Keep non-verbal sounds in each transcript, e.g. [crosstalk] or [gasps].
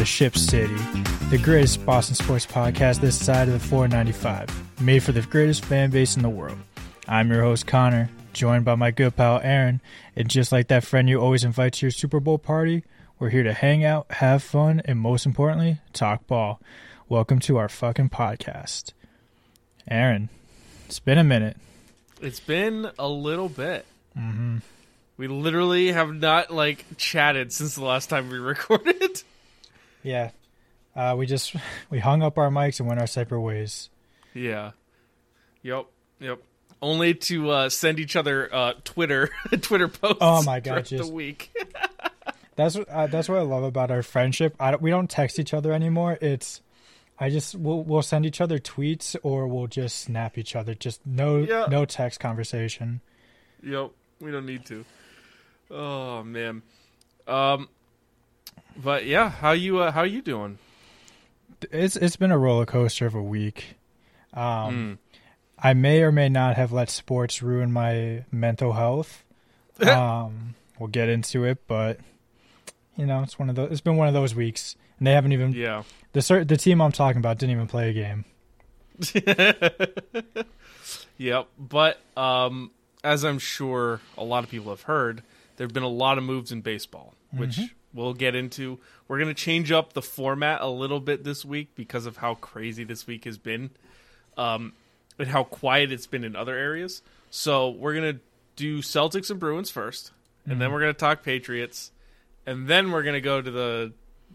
to Ship City, the greatest Boston sports podcast this side of the 495, made for the greatest fan base in the world. I'm your host, Connor, joined by my good pal, Aaryn, and just like that friend you always invite to your Super Bowl party, we're here to hang out, have fun, and most importantly, talk ball. Welcome to our fucking podcast. Aaryn, it's been a minute. It's been a little bit. Mm-hmm. We literally have not like chatted since the last time we [laughs] recorded. Yeah. Uh, we just [laughs] we hung up our mics and went our separate ways. Yeah. Yep. Yep. Only to uh, send each other uh, Twitter [laughs] Twitter posts. Oh my God, just- the week. [laughs] That's uh, that's what I love about our friendship. I don't, we don't text each other anymore. It's I just we'll we'll send each other tweets or we'll just snap each other. Just no Yeah. no text conversation. yep. We don't need to. Oh man. Um. But yeah, how you uh, how you doing? It's it's been a roller coaster of a week. Um, Mm. I may or may not have let sports ruin my mental health. [laughs] um, we'll get into it, but you know, it's one of those. It's been one of those weeks, and they haven't even Yeah. the the team I'm talking about didn't even play a game. [laughs] Yep. But um, as I'm sure a lot of people have heard, there have been a lot of moves in baseball, which Mm-hmm. We'll get into. We're going to change up the format a little bit this week because of how crazy this week has been um, and how quiet it's been in other areas. So we're going to do Celtics and Bruins first, and Mm-hmm. then we're going to talk Patriots, and then we're going to go to the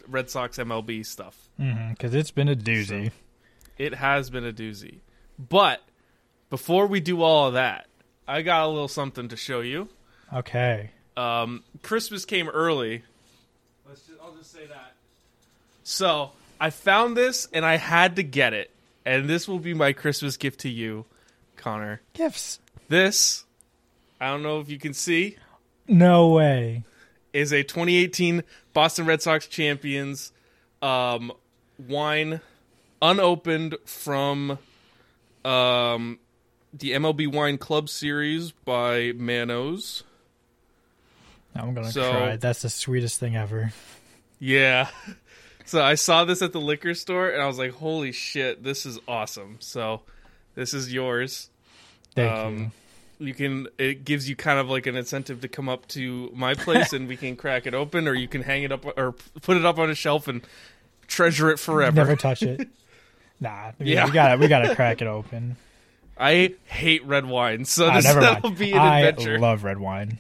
Red Sox MLB stuff. Because it's been a doozy. It has been a doozy. But before we do all of that, I got a little something to show you. Okay. Um, Christmas came early. Let's just, I'll just say that. So I found this and I had to get it, and this will be my Christmas gift to you, Connor. Gifts. This, I don't know if you can see, No way. is a 2018 Boston Red Sox champions um, wine, unopened from um, the MLB Wine Club Series by Manos. I'm gonna So- cry. That's the sweetest thing ever. Yeah. [laughs] So I saw this at the liquor store and I was like, "Holy shit, this is awesome!" So this is yours. Thank Um, You can. It gives you kind of like an incentive to come up to my place and we can crack it open, or you can hang it up or put it up on a shelf and treasure it forever. Never touch it. [laughs] Nah. we- Yeah. We gotta we gotta crack it open. [laughs] I hate red wine, so Ah, this will be an I adventure. I love red wine.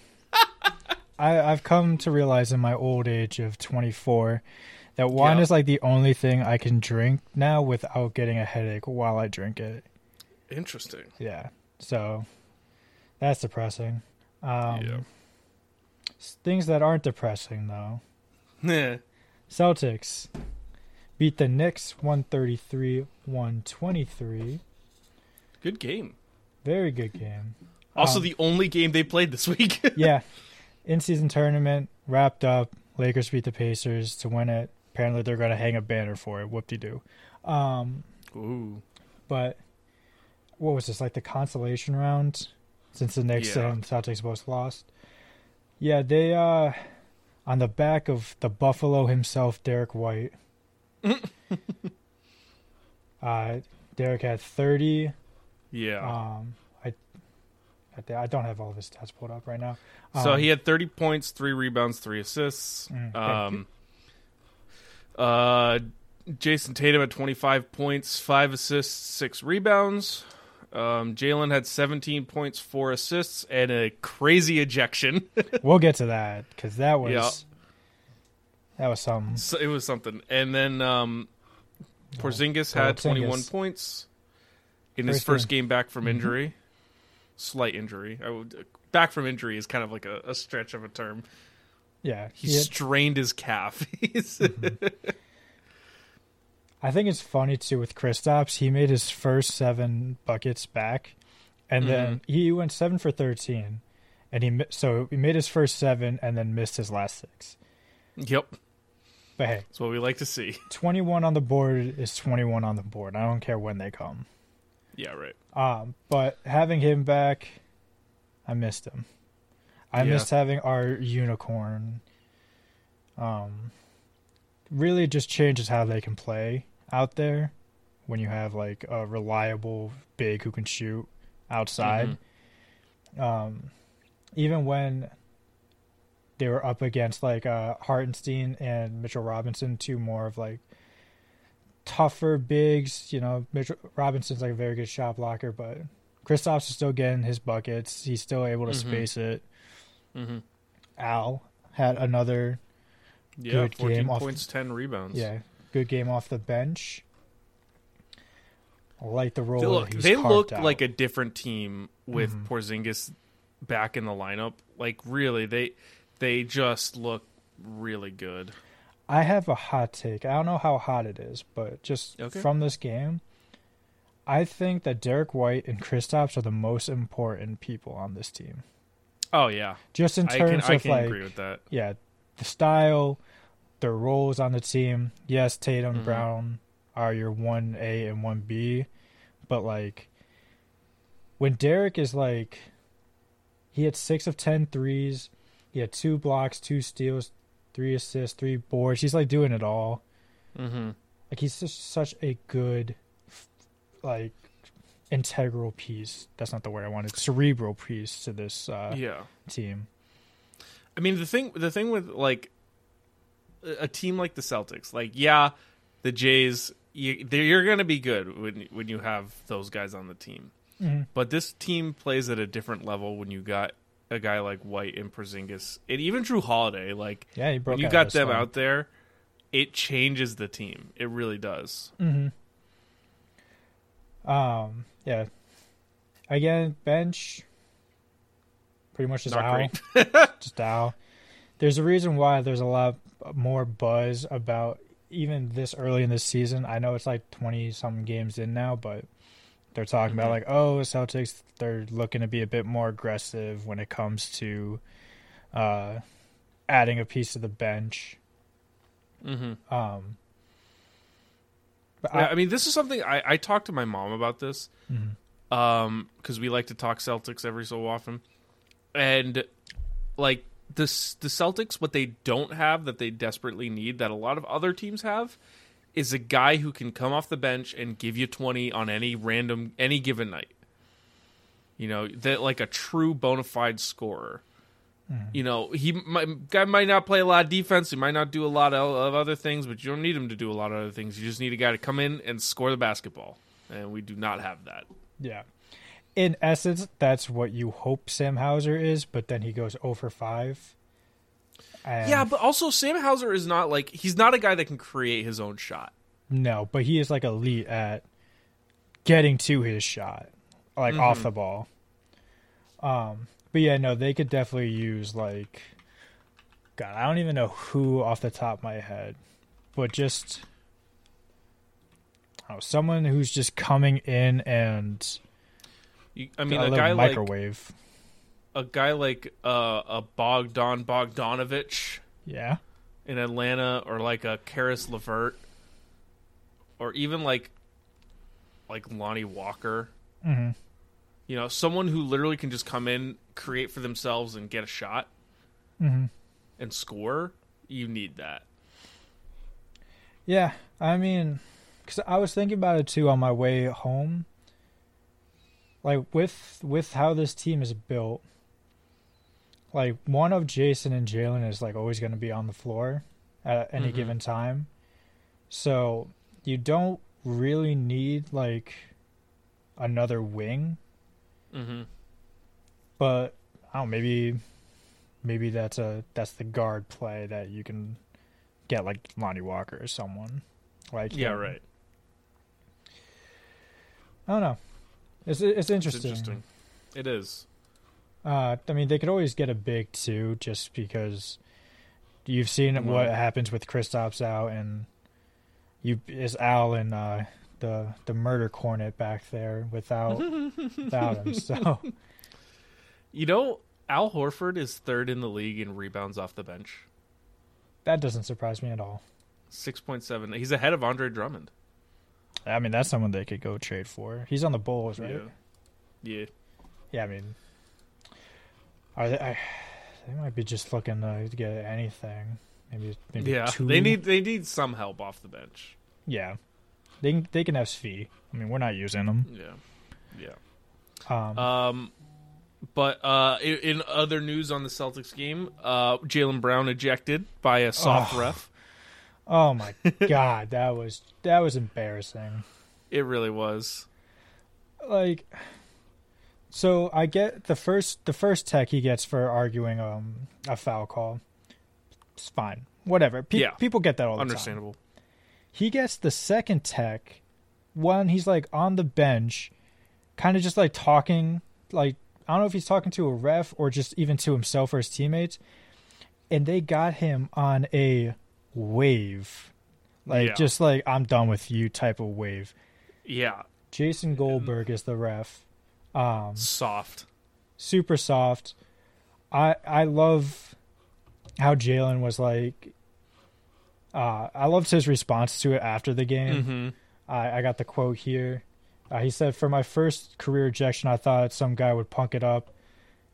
I, I've come to realize in my old age of 24 that wine Yeah. is like the only thing I can drink now without getting a headache while I drink it. Interesting. Yeah. So that's depressing. Um, yeah. Things that aren't depressing though. [laughs] Yeah. Celtics beat the Knicks 133-123. Good game. Very good game. Also, Um, the only game they played this week. [laughs] yeah. In-season tournament wrapped up. Lakers beat the Pacers to win it. Apparently they're going to hang a banner for it. Whoop-de-doo. Um, Ooh. but what was this like the consolation round since the Knicks Yeah. and Celtics both lost? Yeah, they uh on the back of the Buffalo himself, Derrick White. [laughs] uh Derrick had 30 Yeah. Um, I, I I don't have all of his stats pulled up right now. So Um, he had 30 points, three rebounds, three assists. Mm. Um, uh, Jayson Tatum had 25 points, five assists, six rebounds. Um, Jaylen had 17 points, four assists, and a crazy ejection. [laughs] we'll get to that because that was Yeah. that was something. so it was something. And then um, Porzingis had Porzingis. 21 points in his First game. game back from Mhm. injury. Slight injury. I would, back from injury is kind of like a, a stretch of a term. Yeah, He he had- strained his calf. [laughs] He's- I think it's funny too with Kristaps. He made his first seven buckets back, and then Mm-hmm. he went seven for thirteen, and he so he made his first seven and then missed his last six. Yep. But hey, That's what we like to see. twenty one on the board is twenty one on the board. I don't care when they come. Yeah, right. Um, but having him back, I missed him. I Yeah. missed having our unicorn. Um, really just changes how they can play out there when you have like a reliable big who can shoot outside. Um, even when they were up against like uh, Hartenstein and Mitchell Robinson, two more of like tougher bigs. You know, Mitchell Robinson's like a very good shot blocker, but Kristaps is still getting his buckets. He's still able to Mhm. space it. Mm-hmm. Al had another Yeah, Good 14 game off- points, 10 rebounds. yeah good game off the bench. Like the role They look, they out. like a different team with Mhm. Porzingis back in the lineup. Like really, they they just look really good. I have a hot take. I don't know how hot it is, but just Okay. from this game, I think that Derrick White and Kristaps are the most important people on this team. Oh yeah, Just in I can terms I of can like, agree with that. yeah, the style, their roles on the team. Yes, Tatum and Mhm. Brown are your one A and one B, but like when Derrick is like, he had six of ten threes, he had two blocks, two steals, three assists, three boards. He's like doing it all. Mm-hmm. Like he's just such a good, like, integral piece. That's not the word I wanted. Cerebral piece to this uh, yeah, team. I mean the thing the thing with like a team like the Celtics, like yeah, the Jays, you, you're going to be good when when you have those guys on the team. Mhm. But this team plays at a different level when you got a guy like White and Porzingis, and even Jrue Holiday. Like Yeah, he broke. when you got them out there, it changes the team. It really does. Mm-hmm. Um. Yeah. Again, bench. Pretty much just Not [laughs] just Al. There's a reason why there's a lot more buzz about even this early in this season. I know it's like twenty something games in now, but they're talking about like, oh, Celtics. They're looking to be a bit more aggressive when it comes to uh, adding a piece to the bench. Mm-hmm. Um. But I, I mean, this is something I, I talked to my mom about this Mhm. um because we like to talk Celtics every so often, and like the the Celtics, what they don't have that they desperately need that a lot of other teams have is a guy who can come off the bench and give you twenty on any random any given night. You know that like a true bona fide scorer. Hmm. You know he might, guy might not play a lot of defense. He might not do a lot of, of other things, but you don't need him to do a lot of other things. You just need a guy to come in and score the basketball, and we do not have that. Yeah. In essence, that's what you hope Sam Hauser is, but then he goes oh over five. And Yeah, but also Sam Hauser is not like he's not a guy that can create his own shot. no, but he is like elite at getting to his shot, like off Mhm. the ball. Um, but yeah, no, they could definitely use like, God, I don't even know who off the top of my head, but just, oh, someone who's just coming in and You, I mean, a a guy like microwave. A guy like uh, a Bogdan Bogdanovich yeah. in Atlanta, or like a Caris LeVert, or even like like Lonnie Walker. hmm You know, someone who literally can just come in, create for themselves, and get a shot hmm and score. You need that. Yeah, I mean, because I was thinking about it too on my way home. Like with with how this team is built, like one of Jayson and Jaylen is like always going to be on the floor at any Mhm. given time, so you don't really need like another wing. Mm-hmm. But I don't know, maybe maybe that's a that's the guard play that you can get like Lonnie Walker or someone. Like Yeah, him. right. I don't know. It's it's It's interesting. interesting. It is. Uh, I mean, they could always get a big two, just because you've seen Mhm. what happens with Kristaps out, and you is Al and uh, the the murder cornet back there without without him. So [laughs] You know, Al Horford is third in the league in rebounds off the bench. that doesn't surprise me at all. Six point seven. He's ahead of Andre Drummond. I mean, that's someone they could go trade for. He's on the Bulls, right? Yeah. Yeah. Yeah, I mean, are they? I, they might be just looking to get anything. maybe maybe Yeah, two. they need they need some help off the bench. yeah. They can- they can have Svi. I mean, we're not using them. Yeah, yeah. Um, Um, but uh, in, in other news on the Celtics game, uh, Jaylen Brown ejected by a soft Oh. ref. oh my [laughs] god, that was that was embarrassing. It really was. like so I get the first the first tech he gets for arguing um a foul call. It's fine. Whatever. Pe- Yeah. people get that all the time. Understandable. He gets the second tech when he's like on the bench kind of just like talking like I don't know if he's talking to a ref or just even to himself or his teammates and they got him on a wave. Like Yeah. just like I'm done with you type of wave. Yeah, Jason Goldberg is the ref. Um, soft. super soft. I I love how Jaylen was like. Uh, I loved his response to it after the game. hmm I, I got the quote here. Uh, he said, "For my first career ejection, I thought some guy would punk it up,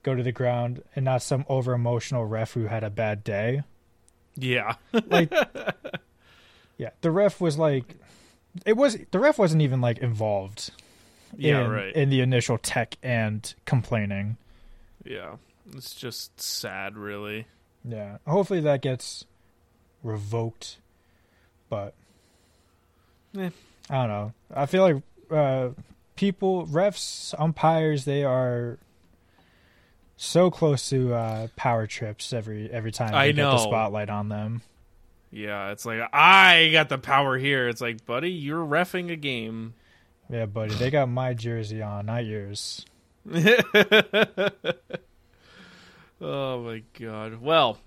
go to the ground, and not some over emotional ref who had a bad day." Yeah, Like, [laughs] yeah, the ref was like, it was the ref wasn't even like involved. Yeah, in, right. in the initial tech and complaining. yeah, it's just sad, really. Yeah. Hopefully that gets revoked. But Eh. I don't know. I feel like uh people refs, umpires, they are so close to uh power trips every every time they I get the spotlight on them. Yeah, it's like I got the power here. It's like, buddy, you're refing a game. Yeah, buddy, they got my jersey on, not yours. [laughs] oh my god. Well,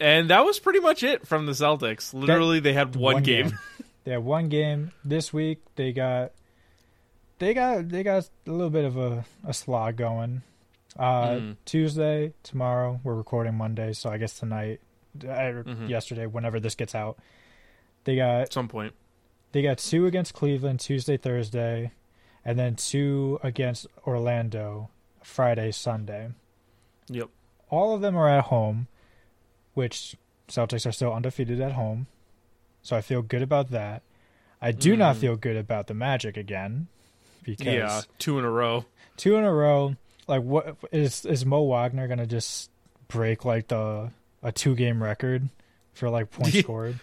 and that was pretty much it from the Celtics. Literally, they had one, game. [laughs] They had one game this week. They got they got they got a little bit of a, a slog going. Uh Mhm. Tuesday, tomorrow, we're recording Monday, so I guess tonight or Mhm. yesterday, whenever this gets out. They got At some point. They got two against Cleveland Tuesday, Thursday, and then two against Orlando Friday, Sunday. Yep. All of them are at home, which Celtics are still undefeated at home. So I feel good about that. I do not Mhm. feel good about the Magic again because Yeah, two in a row. two in a row. Like, what is is Mo Wagner gonna just break like the a two game record for like points [laughs] scored?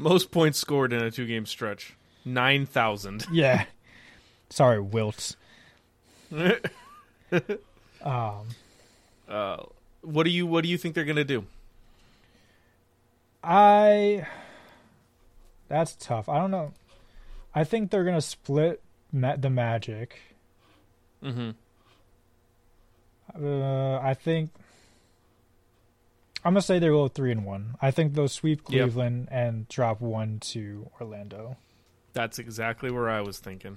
Most points scored in a two game stretch. 9,000. [laughs] Yeah. Sorry, Wilt. [laughs] Um, uh, what do you what do you think they're going to do? I. That's tough. I don't know. I think they're gonna split ma- the Magic. Mhm. Uh, I think I'm gonna say they go three and one. I think they'll sweep Yep. Cleveland and drop one to Orlando. That's exactly where I was thinking.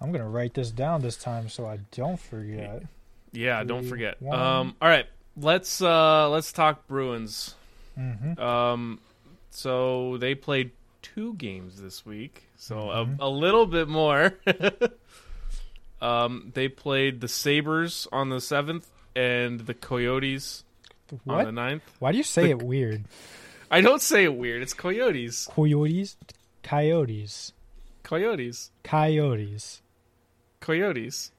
I'm gonna write this down this time so I don't forget. Yeah, don't forget. Um all right. Let's uh let's talk Bruins. hmm Um so they played two games this week. So Mhm. a, a little bit more. [laughs] um they played the Sabres on the 7th and the Coyotes on the What? 9th. Why do you say The- it weird? I don't say it weird. It's Coyotes. Coyotes, coyotes, Coyotes. coyotes, Coyotes.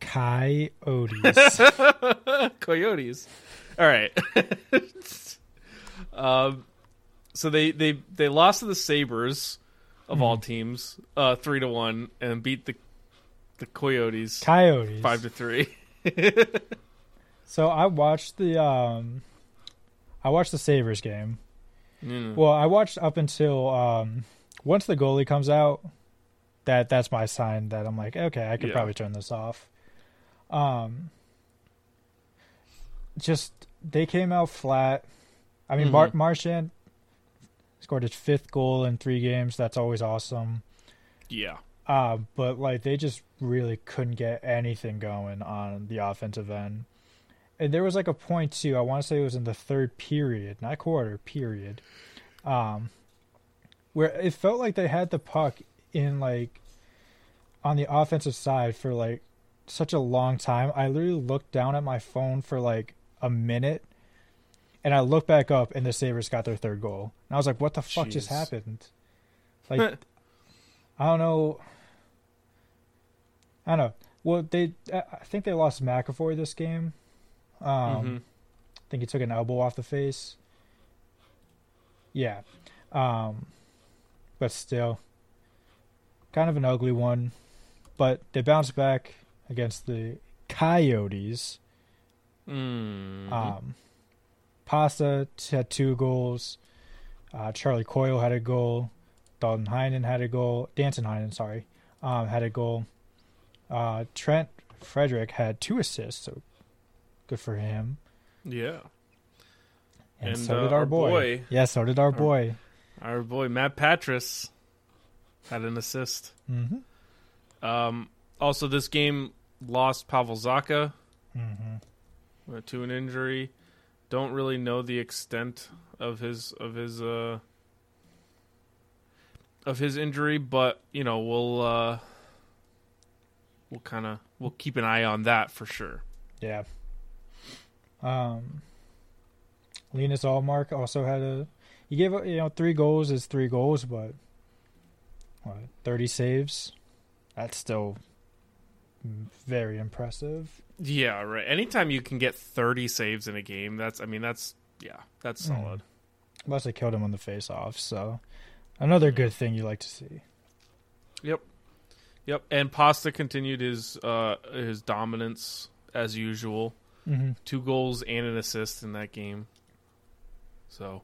coyotes. [laughs] Coyotes. All right. [laughs] um, so they they they lost to the Sabres of all teams, uh, three to one, and beat the the Coyotes coyotes. five to three. [laughs] So I watched the um, I watched the Sabres game. Mm. Well, I watched up until um, once the goalie comes out. That that's my sign that I'm like, okay, I could Yeah. probably turn this off. Um, just they came out flat. I mean, Mar- Mhm. Marchand scored his fifth goal in three games. That's always awesome. yeah. Uh, but like they just really couldn't get anything going on the offensive end. And there was like a point too. I want to say it was in the third period, not quarter period, um, where it felt like they had the puck in like on the offensive side for like such a long time. I literally looked down at my phone for like a minute, and I looked back up, and the Sabres got their third goal. And I was like, "What the fuck just happened?" [laughs] Like, I don't know. I don't know. Well, they I I think they lost McAvoy this game. Um, Mhm. I think he took an elbow off the face. Yeah, um, but still, kind of an ugly one. But they bounced back against the Coyotes. Mhm. Um, Pasta had two goals. Uh, Charlie Coyle had a goal. Dalton Heinen had a goal. Danton Heinen, sorry, um, had a goal. Uh, Trent Frederic had two assists, so good for him. yeah. And, And, so uh, did our, our boy. boy- Yeah, so did our our- boy. Our boy Matt Poitras had an assist. Mm-hmm. Um, also, this game lost Pavel Zacha Mm-hmm. to an injury. Don't really know the extent of his of his uh, of his injury, but you know we'll uh, we'll kind of we'll keep an eye on that for sure. Yeah. Um, Linus Ullmark also had a. He gave you know three goals is three goals, but what thirty saves? That's still very impressive. Yeah, right. Anytime you can get thirty saves in a game, that's I mean that's yeah, that's Mm. solid. Plus, they killed him on the face-off, so another good thing you like to see. Yep. Yep. And Pasta continued his uh his dominance as usual. Mm-hmm. Two goals and an assist in that game. So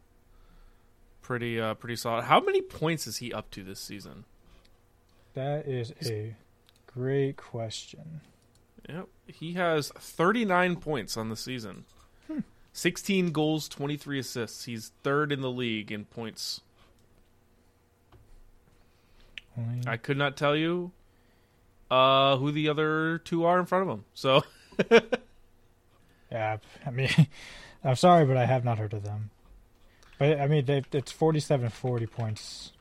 pretty uh pretty solid. How many points is he up to this season? That is a great question. Yep. He has 39 points on the season. 16 goals, 23 assists. He's third in the league in points. Only- I could not tell you uh who the other two are in front of him. So [laughs] Yeah, I mean, [laughs] I'm sorry, but I have not heard of them. But I mean, they, it's 47 40 points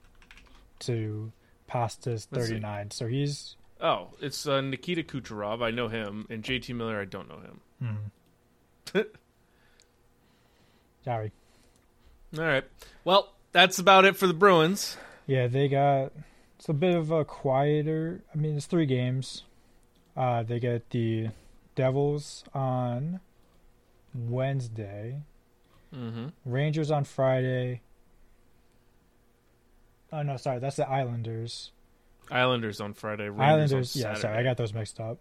to Pasta's Let's 39. So he's. Oh, it's uh, Nikita Kucherov. I know him, and JT Miller. I don't know him. Hmm. [laughs] Sorry. All right. Well, that's about it for the Bruins. Yeah, they got. It's a bit of a quieter. I mean, it's three games. Uh, they get the Devils on Wednesday, Mm-hmm. Rangers on Friday. Oh no, sorry, that's the Islanders. Islanders on Friday. Rangers Islanders, on yeah, sorry, I got those mixed up.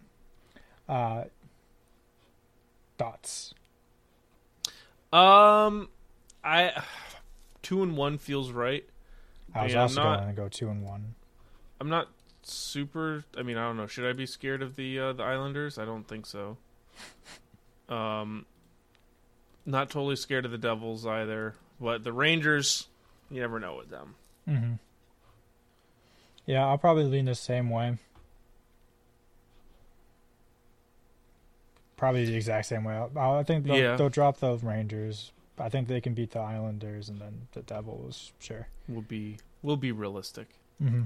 Uh, thoughts? Um, I two and one feels right. I was also not- going to go two and one. I'm not super. I mean, I don't know. Should I be scared of the uh, the Islanders? I don't think so. [laughs] Um, not totally scared of the Devils either. But the Rangers, you never know with them. Mm-hmm. Yeah, I'll probably lean the same way. Probably the exact same way. I, think they'll, Yeah. they'll drop the Rangers. I think they can beat the Islanders and then the Devils. Sure. We'll be we'll be realistic. Mm-hmm.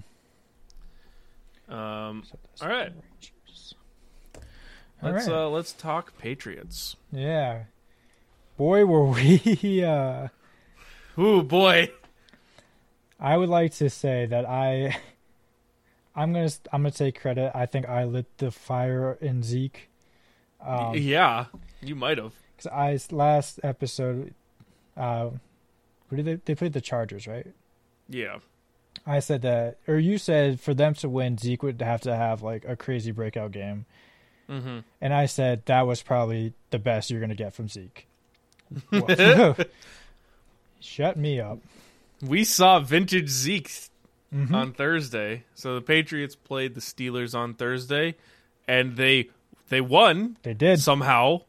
Um, all right. Rangers. All let's right. uh let's talk Patriots. yeah. Boy, were we. [laughs] Uh, Ooh boy. I would like to say that I, I'm gonna I'm gonna take credit. I think I lit the fire in Zeke. Um, yeah, you might have. Cause I last episode, uh, who did they they played the Chargers, right? Yeah. I said that, or you said for them to win, Zeke would have to have like a crazy breakout game, Mm-hmm. and I said that was probably the best you're gonna get from Zeke. [laughs] Shut me up. We saw vintage Zeke Mhm. on Thursday. So the Patriots played the Steelers on Thursday, and they they won They did. somehow,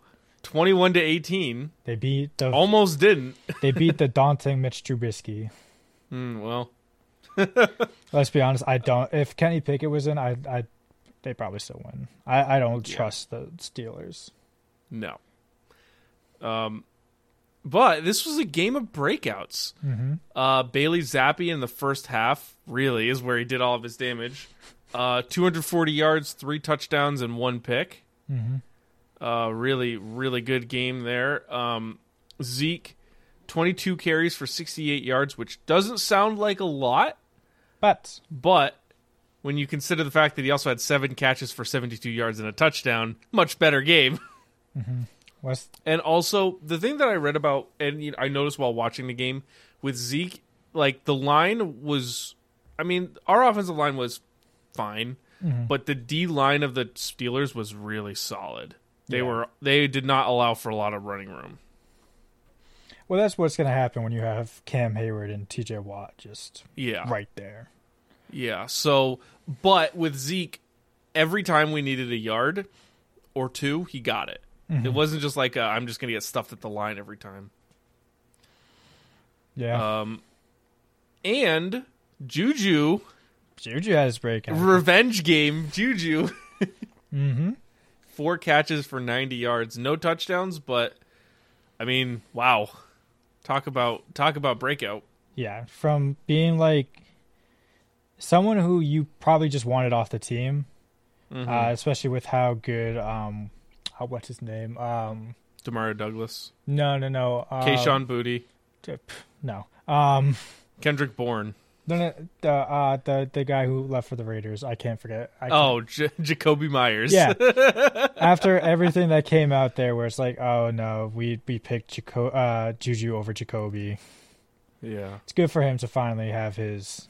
twenty-one to eighteen. They beat the Almost didn't. [laughs] they beat the daunting Mitch Trubisky. Hmm, well, [laughs] Let's be honest. I don't. If Kenny Pickett was in, I I they probably still win. I I don't Yeah. trust the Steelers. no. Um, but this was a game of breakouts. Mm-hmm. Uh, Bailey Zappe in the first half really is where he did all of his damage. Uh, 240 yards, three touchdowns, and one pick. Mm-hmm. Uh, really, really good game there. Um, Zeke 22 carries for 68 yards, which doesn't sound like a lot, But but when you consider the fact that he also had seven catches for 72 yards and a touchdown, much better game. What's And also, the thing that I read about, and you know, I noticed while watching the game with Zeke, like the line was, I mean, our offensive line was fine, mm-hmm. but the D line of the Steelers was really solid. They Yeah. were, they did not allow for a lot of running room. well, that's what's going to happen when you have Cam Heyward and T.J. Watt just Yeah, right there. yeah. So, but with Zeke, every time we needed a yard or two, he got it. It wasn't just like i I'm just going to get stuffed at the line every time. Yeah, Um, and Juju Juju had his breakout. revenge game. Juju [laughs] mm-hmm. four catches for 90 yards, no touchdowns, but I mean, wow. Talk about talk about breakout. Yeah, from being like someone who you probably just wanted off the team, Mm-hmm. uh, especially with how good um, uh, what's his name? Um, Demario Douglas, no, no, no. Um, Kayshon Boutte, t- pff, No. Um, Kendrick Bourne. no, no, the uh, the the guy who left for the Raiders. I can't forget. I can't- Oh, J- Jakobi Meyers. Yeah. [laughs] After everything that came out there, where it's like, oh no, we we picked Jaco- uh, Juju over Jakobi. yeah. It's good for him to finally have his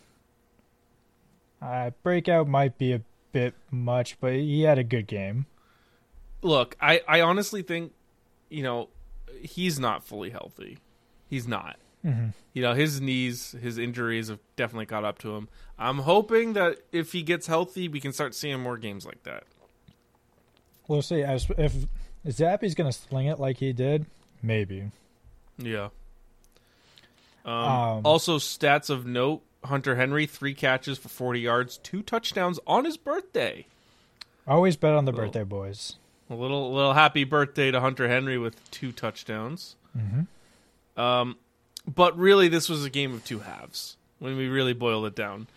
uh, breakout. Might be a bit much, but he had a good game. Look, I I honestly think, you know, he's not fully healthy. He's not. Mhm. You know, his knees, his injuries have definitely caught up to him. I'm hoping that if he gets healthy, we can start seeing more games like that. We'll see. As if Zappe's gonna sling it like he did, maybe. Yeah. Um, Um, also, stats of note: Hunter Henry, three catches for forty yards, two touchdowns on his birthday. Always bet on the Well. birthday boys. A little, little happy birthday to Hunter Henry with two touchdowns. Mm-hmm. Um, but really, this was a game of two halves when we really boiled it down.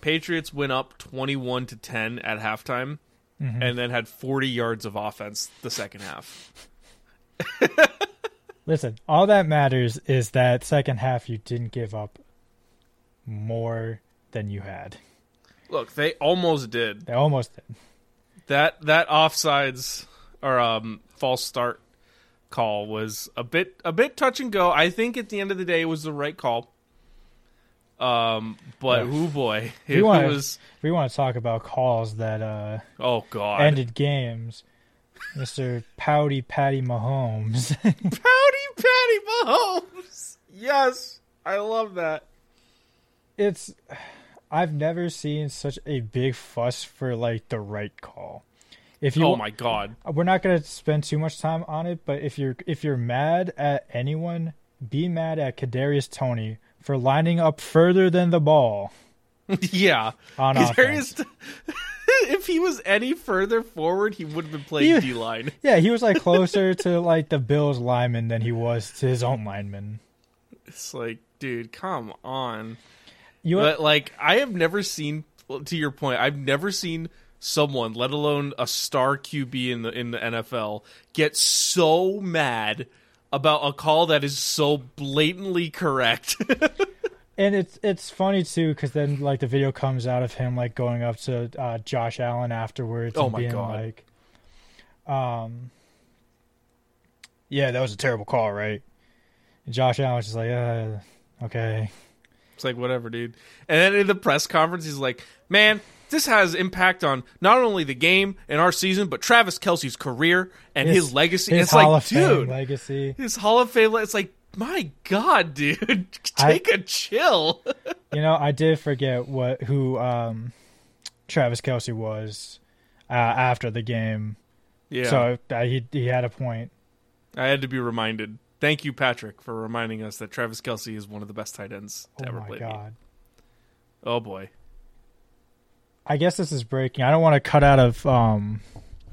Patriots went up twenty-one to ten at halftime, Mhm. and then had forty yards of offense the second half. [laughs] Listen, all that matters is that second half you didn't give up more than you had. Look, they almost did. They almost did. That that offsides or um false start call was a bit a bit touch and go. I think at the end of the day it was the right call. Um, but Yeah. who boy, We it, it wanna- was we want to talk about calls that uh, oh god, ended games. Mr. Pouty Patty Mahomes. [laughs] Pouty Patty Mahomes. Yes, I love that. it's I've never seen such a big fuss for like the right call. If you, oh my god, we're not going to spend too much time on it, but if you're if you're mad at anyone, be mad at Kadarius Toney for lining up further than the ball [laughs] yeah. on Kadarius- offense. [laughs] if he was any further forward, he would have been playing D line. [laughs] Yeah, he was like closer to like the Bills lineman than he was to his own lineman. It's like, dude, come on. You But like I have never seen to your point, I've never seen someone, let alone a star QB in the in the NFL, get so mad about a call that is so blatantly correct. [laughs] And it's it's funny too because then like the video comes out of him like going up to uh, Josh Allen afterwards. Oh and my being God. Like, um, yeah, that was a terrible call, right? And Josh Allen was just like, uh, okay, it's like whatever, dude. And then in the press conference he's like, "Man, this has impact on not only the game and our season, but Travis Kelce's career and his, legacy." his it's Hall like, of Fame dude, legacy. his Hall of Fame. It's like, my God, dude, [laughs] take a chill. [laughs] You know, I did forget what who um, Travis Kelce was uh, after the game. yeah. So uh, he he had a point. I had to be reminded. Thank you, Patrick, for reminding us that Travis Kelce is one of the best tight ends to Oh ever my play. god. Oh boy. I guess this is breaking. I don't want to cut out of um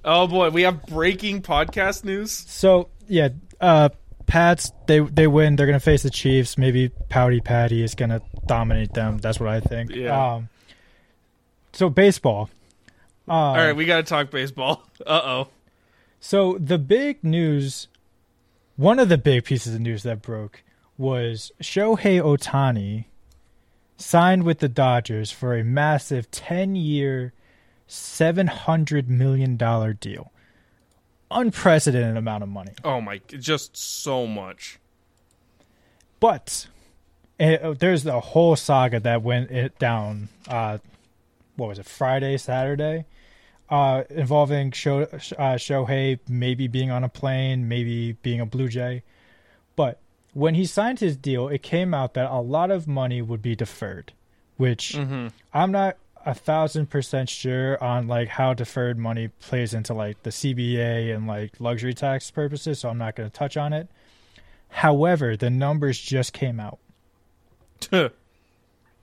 Oh boy. We have breaking podcast news. So yeah, uh, Pats they they win. They're gonna face the Chiefs. Maybe Pouty Patty is gonna dominate them. That's what I think. Yeah. Um, so baseball. Um, All right, we got to talk baseball. [laughs] Uh oh. So the big news, one of the big pieces of news that broke was Shohei Ohtani signed with the Dodgers for a massive 10 year, $700 million deal. Unprecedented amount of money. Oh my, just so much. But it, there's a whole saga that went it down. Uh, what was it? Friday, Saturday, uh, involving Sho, uh, Shohei maybe being on a plane, maybe being a Blue Jay. But when he signed his deal, it came out that a lot of money would be deferred, which Mm-hmm. I'm not a thousand percent sure on like how deferred money plays into like the CBA and like luxury tax purposes, so I'm not going to touch on it. However, the numbers just came out [laughs]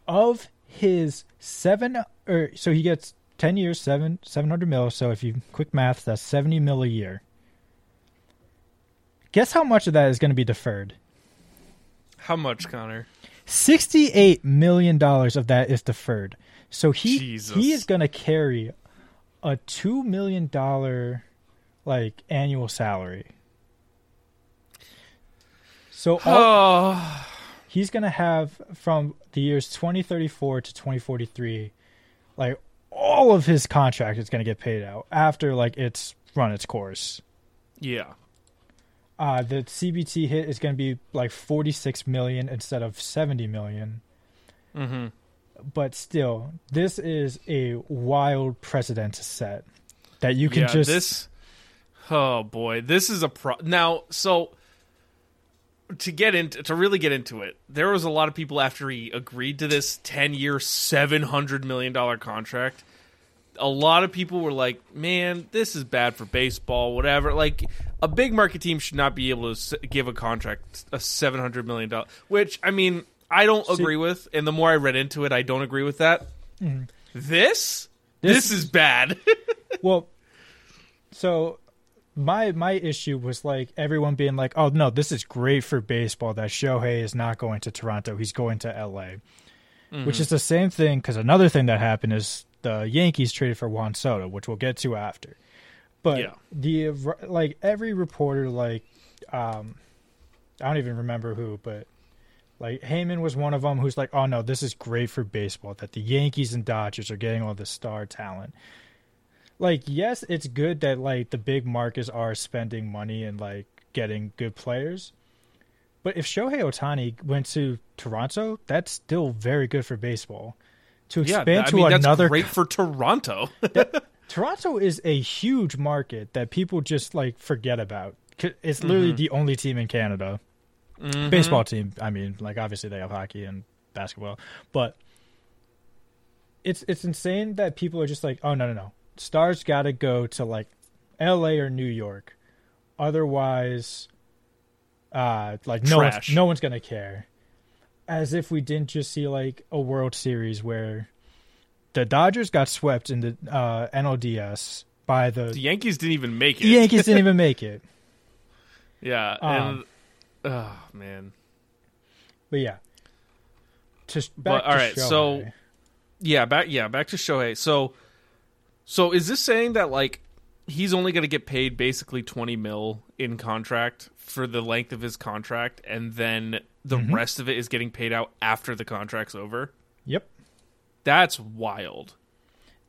of his seven or so he gets 10 years, seven 700 mil. So if you quick math, that's 70 mil a year. Guess how much of that is going to be deferred? How much, Connor? 68 million dollars of that is deferred. So he Jesus. he is going to carry a 2 million dollar like annual salary. So all, Oh, he's going to have from the years 2034 to 2043 like all of his contract is going to get paid out after like it's run its course. yeah. Uh the CBT hit is going to be like 46 million instead of 70 million. Mm-hmm. but still, this is a wild precedent to set that you can yeah, just this. Oh boy, this is a pro. Now, so to get into to really get into it, there was a lot of people after he agreed to this ten-year, seven hundred million dollar contract. A lot of people were like, "Man, this is bad for baseball." Whatever. Like a big market team should not be able to give a contract a seven hundred million dollar. Which I mean, I don't agree with. And the more I read into it, I don't agree with that. Mm-hmm. This, this, This- is bad. [laughs] well. So my my issue was like everyone being like, "Oh no, this is great for baseball that Shohei is not going to Toronto; he's going to L.A." Which is the same thing because another thing that happened is the Yankees traded for Juan Soto, which we'll get to after. But Yeah. the like every reporter like um I don't even remember who, but like Heyman was one of them who's like, "Oh no, this is great for baseball that the Yankees and Dodgers are getting all this star talent." Like, yes, it's good that like the big markets are spending money and like getting good players. But if Shohei Ohtani went to Toronto, that's still very good for baseball. To Yeah, expand I to mean, another that's great for Toronto. [laughs] Toronto is a huge market that people just like forget about. It's literally Mm-hmm. the only team in Canada, baseball team. I mean, like obviously they have hockey and basketball, but it's it's insane that people are just like, oh no no no, stars got to go to like L.A. or New York, otherwise, uh, like no one's, no one's gonna care. As if we didn't just see like a World Series where the Dodgers got swept in the uh, NLDS by the, the Yankees didn't even make it. the Yankees didn't even make it. [laughs] Yeah, Um, and oh man. But yeah, just But, back all to right, so- Shohei. Yeah, back yeah, back to Shohei. So so is this saying that like he's only going to get paid basically 20 mil in contract for the length of his contract and then the Mm-hmm. rest of it is getting paid out after the contract's over? Yep, That's wild.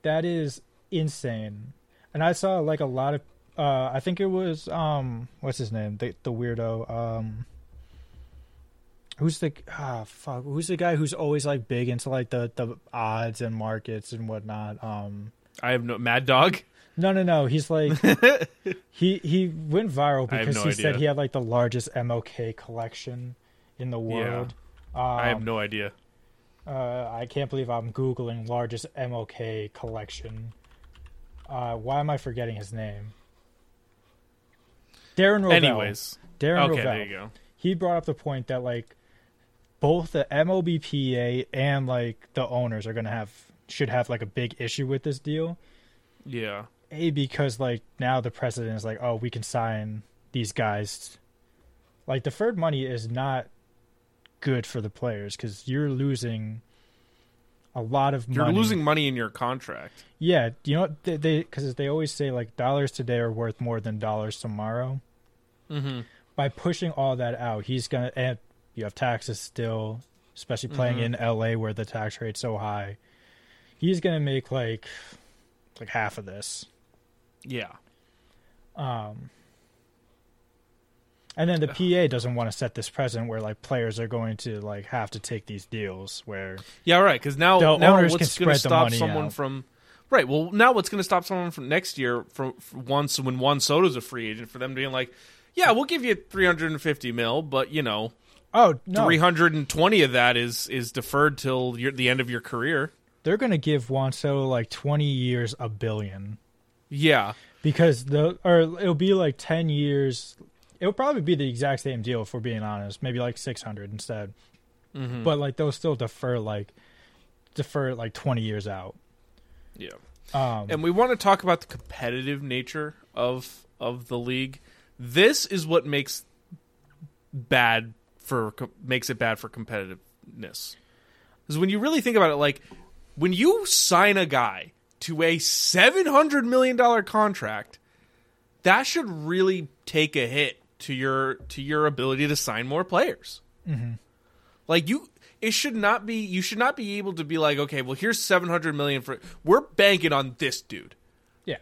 that is insane. And I saw like a lot of, uh, I think it was um, what's his name, the the weirdo, um, who's the ah fuck, who's the guy who's always like big into like the the odds and markets and whatnot. Um, I have no Mad Dog. no, no, no, he's like [laughs] he he went viral because no he idea. said he had like the largest MLK collection in the world. Um, I have no idea. Uh, I can't believe I'm googling largest MLK collection. Uh, why am I forgetting his name? Darren Rovell. Anyways, Darren okay, Rovell. there you go. He brought up the point that like both the MLBPA and like the owners are gonna have should have like a big issue with this deal. Yeah. A because like now the president is like, oh, we can sign these guys. Like deferred money is not good for the players because you're losing a lot of money. You're losing money in your contract. Yeah, you know what they they because they always say like dollars today are worth more than dollars tomorrow. Mm-hmm. By pushing all that out, he's gonna and You have taxes still, especially playing Mhm. in LA where the tax rate's so high. He's gonna make like like half of this. Yeah. Um, and then the PA doesn't want to set this precedent where like players are going to like have to take these deals where Yeah, right. Because now, The now owners what's going to stop someone out. from? Right. Well, now what's going to stop someone from next year from, from once when Juan Soto's a free agent for them being like, yeah, we'll give you 350 mil, but you know, oh no 320 of that is is deferred till your, the end of your career. They're going to give Juan Soto like 20 years a billion Yeah. because the or it'll be like 10 years it'll probably be the exact same deal if we're being honest maybe like 600 instead Mhm. but like they'll still defer like defer like 20 years out Yeah. um and we want to talk about the competitive nature of of the league. This is what makes bad for co- makes it bad for competitiveness. Because when you really think about it, like when you sign a guy to a seven hundred million dollar contract, that should really take a hit to your to your ability to sign more players. Mm-hmm. Like you, it should not be. You should not be able to be like, okay, well, here's seven hundred million for. We're banking on this dude. yeah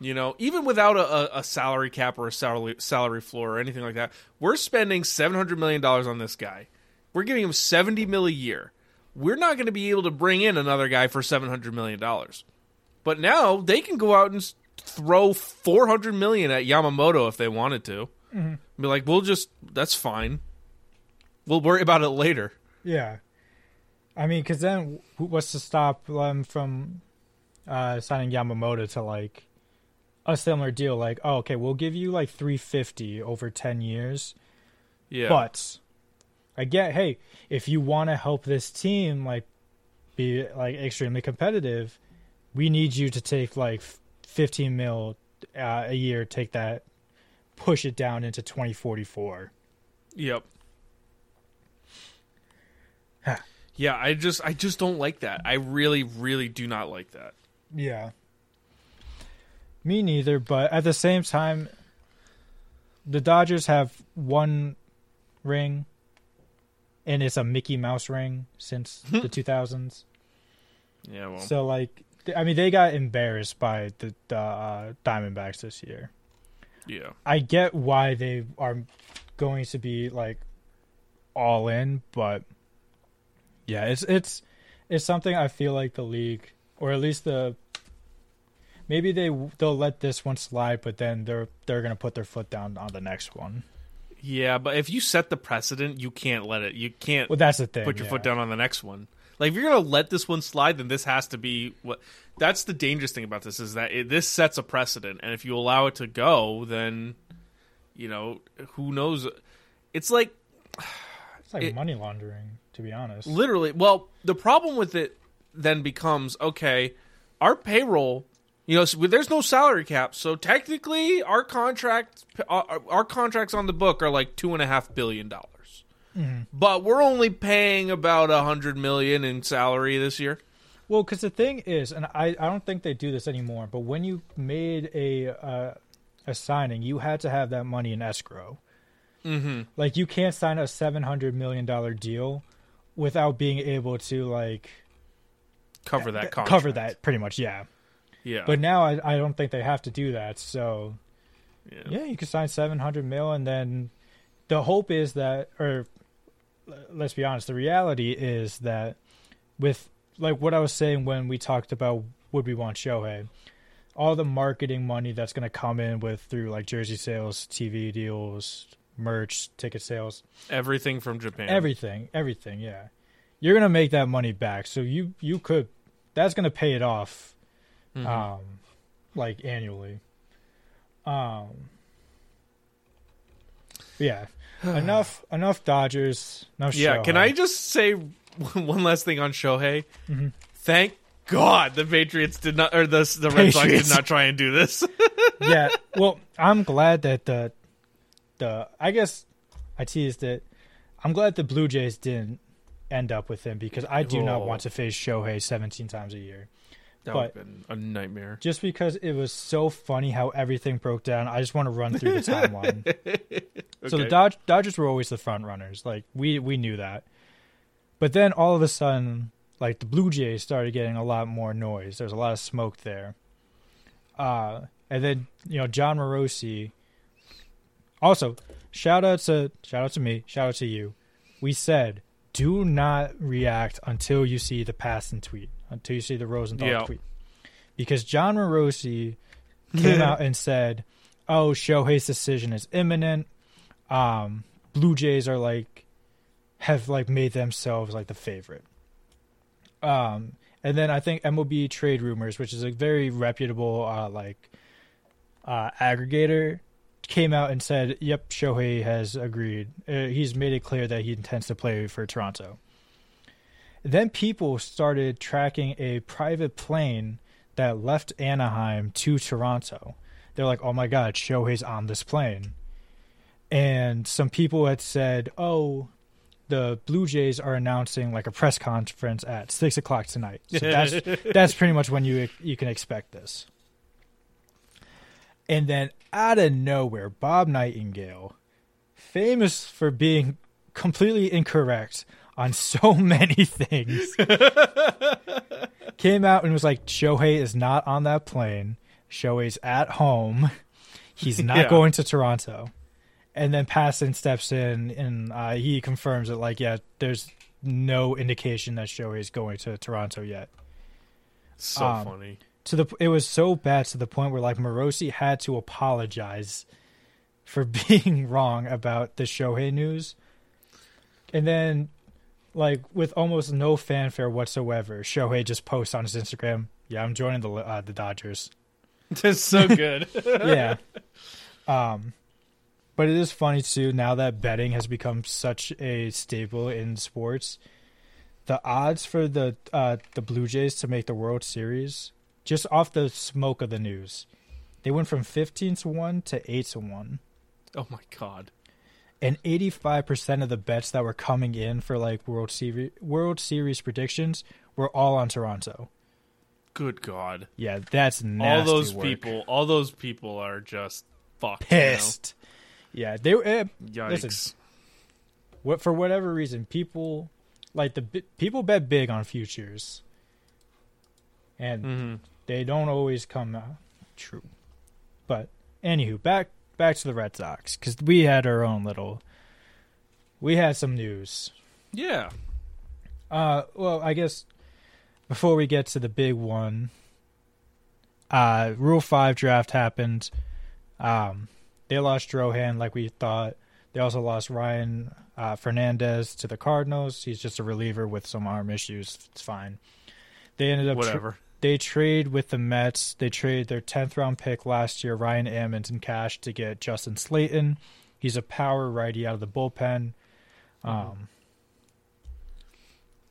You know, even without a, a, salary cap or a salary salary floor or anything like that, we're spending seven hundred million dollars on this guy. We're giving him seventy mil a year. We're not going to be able to bring in another guy for seven hundred million dollars. But now they can go out and throw four hundred million at Yamamoto if they wanted to. Be like, we'll just that's fine. We'll worry about it later. Yeah, I mean, because then what's to stop them from uh, signing Yamamoto to like a similar deal? Like, oh, okay, we'll give you like three fifty over ten years, Yeah, but I get, hey, if you want to help this team like be like extremely competitive, we need you to take like fifteen mil uh, a year. Take that, push it down into twenty forty four. Yep. Huh. yeah, I just I just don't like that. I really really do not like that. Yeah. Me neither, but at the same time, the Dodgers have one ring, and it's a Mickey Mouse ring since [laughs] the 2000s. Yeah, well. So, like, I mean, they got embarrassed by the, the uh, Diamondbacks this year. yeah. I get why they are going to be like all in, but yeah, it's it's it's something I feel like the league, or at least the maybe they they'll let this one slide, but then they're they're gonna put their foot down on the next one. Yeah, but if you set the precedent, you can't let it. You can't Well, that's the thing. put your yeah. foot down on the next one. Like if you're gonna let this one slide, then this has to be what. That's the dangerous thing about this is that it, this sets a precedent, and if you allow it to go, then you know who knows. It's like [sighs] It's like it- money laundering, to be honest. literally. Well, the problem with it then becomes okay. Our payroll, you know, so there's no salary cap, so technically our contract, our, our contracts on the book are like two and a half billion dollars. But we're only paying about a hundred million in salary this year. Well, because the thing is, and I, I don't think they do this anymore, but when you made a uh, a signing, you had to have that money in escrow. Mm-hmm. Like you can't sign a seven hundred million dollar deal without being able to like Cover that contract. cover that pretty much. Yeah, Yeah. but now I, I don't think they have to do that. So yeah. yeah, you can sign seven hundred mil, and then the hope is that, or let's be honest, the reality is that with like what I was saying when we talked about would we want Shohei, all the marketing money that's going to come in with through like jersey sales, TV deals, merch, ticket sales, Everything from Japan. everything, everything. Yeah, you're going to make that money back. So you you could that's going to pay it off, Mhm. um, like annually. Um. Yeah. [sighs] enough enough Dodgers. No yeah. Can I just say [laughs] one last thing on Shohei? Mm-hmm. Thank God the Patriots did not, or the the Red Sox did not try and do this. [laughs] yeah. Well, I'm glad that the the I guess I teased it. I'm glad the Blue Jays didn't end up with him because I do not want to face Shohei 17 times a year. That would have been a nightmare. Just because it was so funny how everything broke down, I just want to run through the [laughs] timeline. So the Dodge, Dodgers were always the front runners. Like we we knew that. But then all of a sudden, like the Blue Jays started getting a lot more noise. There's a lot of smoke there. Uh and then, you know, Jon Morosi also shout out to shout out to me, shout out to you. We said do not react until you see the Passan tweet, until you see the Rosenthal Yeah. tweet. Because Jon Morosi came [laughs] out and said, "Oh, Shohei's decision is imminent. Um, Blue Jays are like have like made themselves like the favorite." Um, and then I think MLB Trade Rumors, which is a very reputable uh, like uh, aggregator, came out and said, "Yep, Shohei has agreed. Uh, he's made it clear that he intends to play for Toronto." Then people started tracking a private plane that left Anaheim to Toronto. They're like, "Oh my God, Shohei's on this plane," and some people had said, "Oh." The Blue Jays are announcing like a press conference at six o'clock tonight. So that's [laughs] that's pretty much when you you can expect this. And then out of nowhere, Bob Nightingale, famous for being completely incorrect on so [laughs] many things, came out and was like, Shohei is not on that plane. Shohei's at home. He's not Yeah. going to Toronto. And then Passan steps in and uh, he confirms that, like, yeah, there's no indication that Shohei is going to Toronto yet so um, funny. to the it was so bad to the point where like Morosi had to apologize for [laughs] being wrong about the Shohei news. And then like with almost no fanfare whatsoever, Shohei just posts on his Instagram, "Yeah, I'm joining the uh, the Dodgers." [laughs] That's so good. [laughs] yeah. Um but it is funny too now that betting has become such a staple in sports. The odds for the uh the Blue Jays to make the World Series just off the smoke of the news. They went from 15 to 1 to 8 to 1. oh my god. And 85% of the bets that were coming in for like World Series World Series predictions were all on Toronto. Good god. Yeah, that's all those work. people, all those people are just fucked. you know? pissed. Yeah, they eh, Yikes. Listen. what for whatever reason people like the people bet big on futures and hmm they don't always come out true but anywho back back to the red sox because we had our own little we had some news Yeah. uh well i guess before we get to the big one uh rule 5 draft happened um they lost Drohan like we thought they also lost Ryan uh, Fernandez to the Cardinals. He's just a reliever with some arm issues. It's fine. They ended up tra- Whatever. They trade with the Mets. They trade their tenth round pick last year, Ryan Ammons, in cash to get Justin Slaten. He's a power righty out of the bullpen. Um,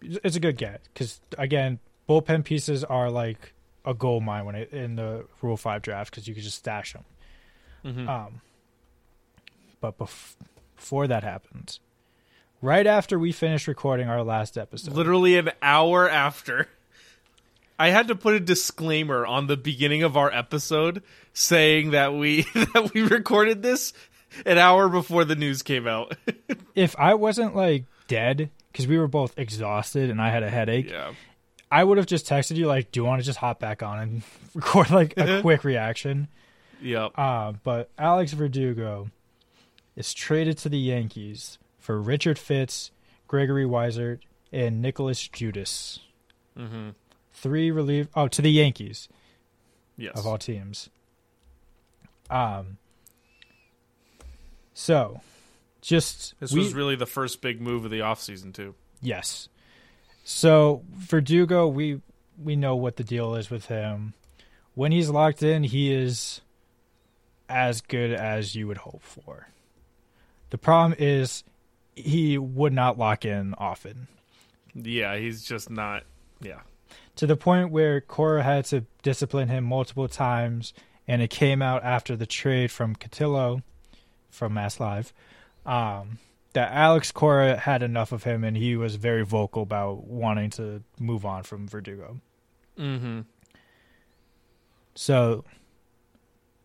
it's a good get because again, bullpen pieces are like a gold mine when it in the Rule Five draft because you could just stash them. Mhm. Um, but bef- before that happened, right after we finished recording our last episode, Literally an hour after. I had to put a disclaimer on the beginning of our episode saying that we [laughs] that we recorded this an hour before the news came out. [laughs] if I wasn't like dead because we were both exhausted and I had a headache, yeah. I would have just texted you like, "Do you want to just hop back on and [laughs] record like a quick reaction?" Yep. Uh, but Alex Verdugo is traded to the Yankees for Richard Fitts, Gregory Weissert, and Nicholas Judice. Mhm. Three relief. Oh, to the Yankees Yes. of all teams. Um. So, just This we- was really the first big move of the offseason too. Yes. So Verdugo, we we know what the deal is with him. When he's locked in, he is as good as you would hope for. The problem is he would not lock in often. Yeah, he's just not yeah. To the point where Cora had to discipline him multiple times, and it came out after the trade from Cotillo from Mass Live. Um, that Alex Cora had enough of him, and he was very vocal about wanting to move on from Verdugo. Mhm. So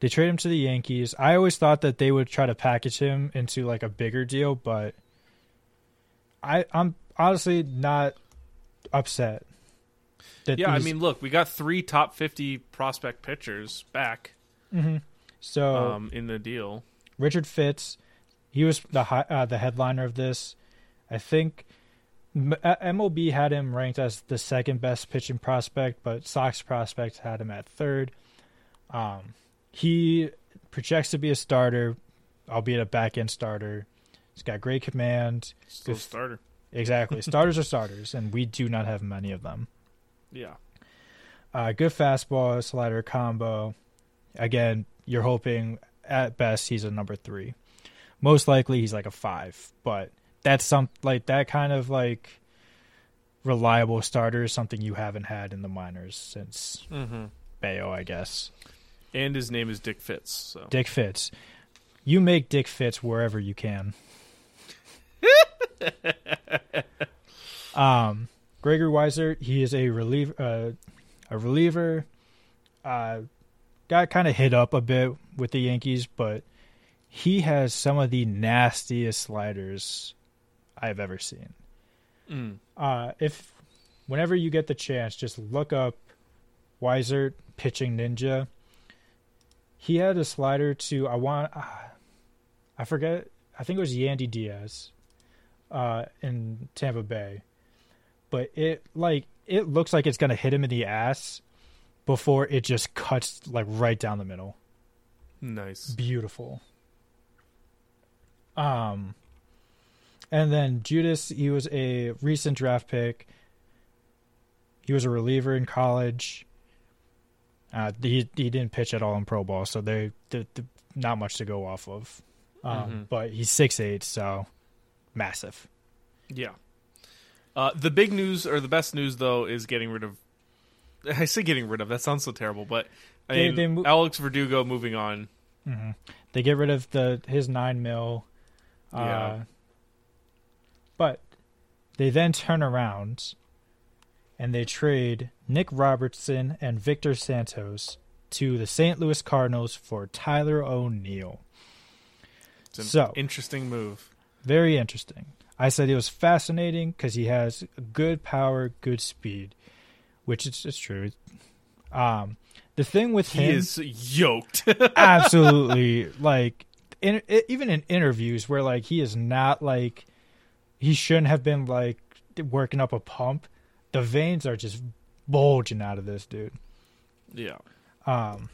they trade him to the Yankees. I always thought that they would try to package him into like a bigger deal, but I I'm honestly not upset. Yeah, I mean, look, we got three top 50 prospect pitchers back Mhm. so um, in the deal. Richard Fitts, he was the hi- uh, the headliner of this. I think M- uh, MLB had him ranked as the second best pitching prospect, but Sox prospects had him at third. Um, he projects to be a starter, albeit a back end starter. He's got great command. Still Good. starter. Exactly, starters [laughs] are starters, and we do not have many of them. Yeah. Uh, good fastball, slider combo. Again, you're hoping at best he's a number three. Most likely he's like a five, but that's some like that kind of like reliable starter is something you haven't had in the minors since Mm-hmm. Bello, I guess. And his name is Dick Fitts. So Dick Fitts. You make Dick Fitz wherever you can. [laughs] um, Gregory Weissert, he is a relief, uh, a reliever. Uh, got kind of hit up a bit with the Yankees, but he has some of the nastiest sliders I've ever seen. Mm. Uh, if whenever you get the chance, just look up Weissert pitching ninja. He had a slider to I want uh, I forget I think it was Yandy Diaz uh, in Tampa Bay, but it like it looks like it's gonna hit him in the ass before it just cuts like right down the middle. nice. Beautiful. Um, and then Judice, he was a recent draft pick. He was a reliever in college. Uh, he he didn't pitch at all in pro ball, so they, they, they not much to go off of. Um, Mhm. but he's six eight, so massive. Yeah. Uh, the big news or the best news though is getting rid of. [laughs] I say getting rid of. That sounds so terrible, but I They- mean, they mo- Alex Verdugo moving on. hmm They get rid of the his nine mil. Uh, Yeah. But they then turn around and they trade Nick Robertson and Victor Santos to the St. Louis Cardinals for Tyler O'Neill. It's an So- interesting move. Very interesting. I said it was fascinating because he has good power, good speed, which is, is true. Um, the thing with him He him is yoked. [laughs] absolutely like in, even in interviews where like he is not like he shouldn't have been like working up a pump the veins are just bulging out of this dude yeah. um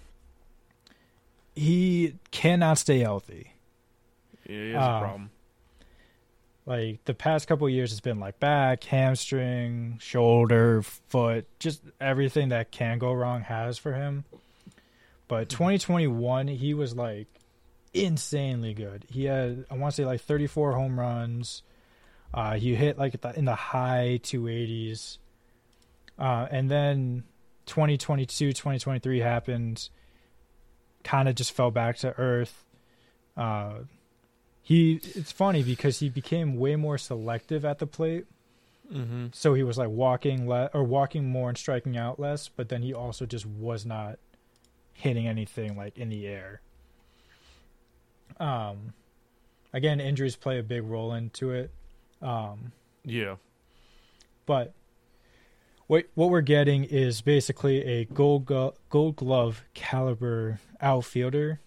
he cannot stay healthy Yeah, He has Um, a problem. Like the past couple of years it's been like back hamstring shoulder foot just everything that can go wrong has for him. But 2021 he was like insanely good. He had i want to say like 34 home runs. Uh he hit like in the high 280s uh and then 2022 2023 happened kind of just fell back to earth. Uh he it's funny because he became way more selective at the plate Mm-hmm. so he was like walking le- or walking more and striking out less but then he also just was not hitting anything like in the air um again injuries play a big role into it um Yeah. but what what we're getting is basically a gold glo- gold glove caliber outfielder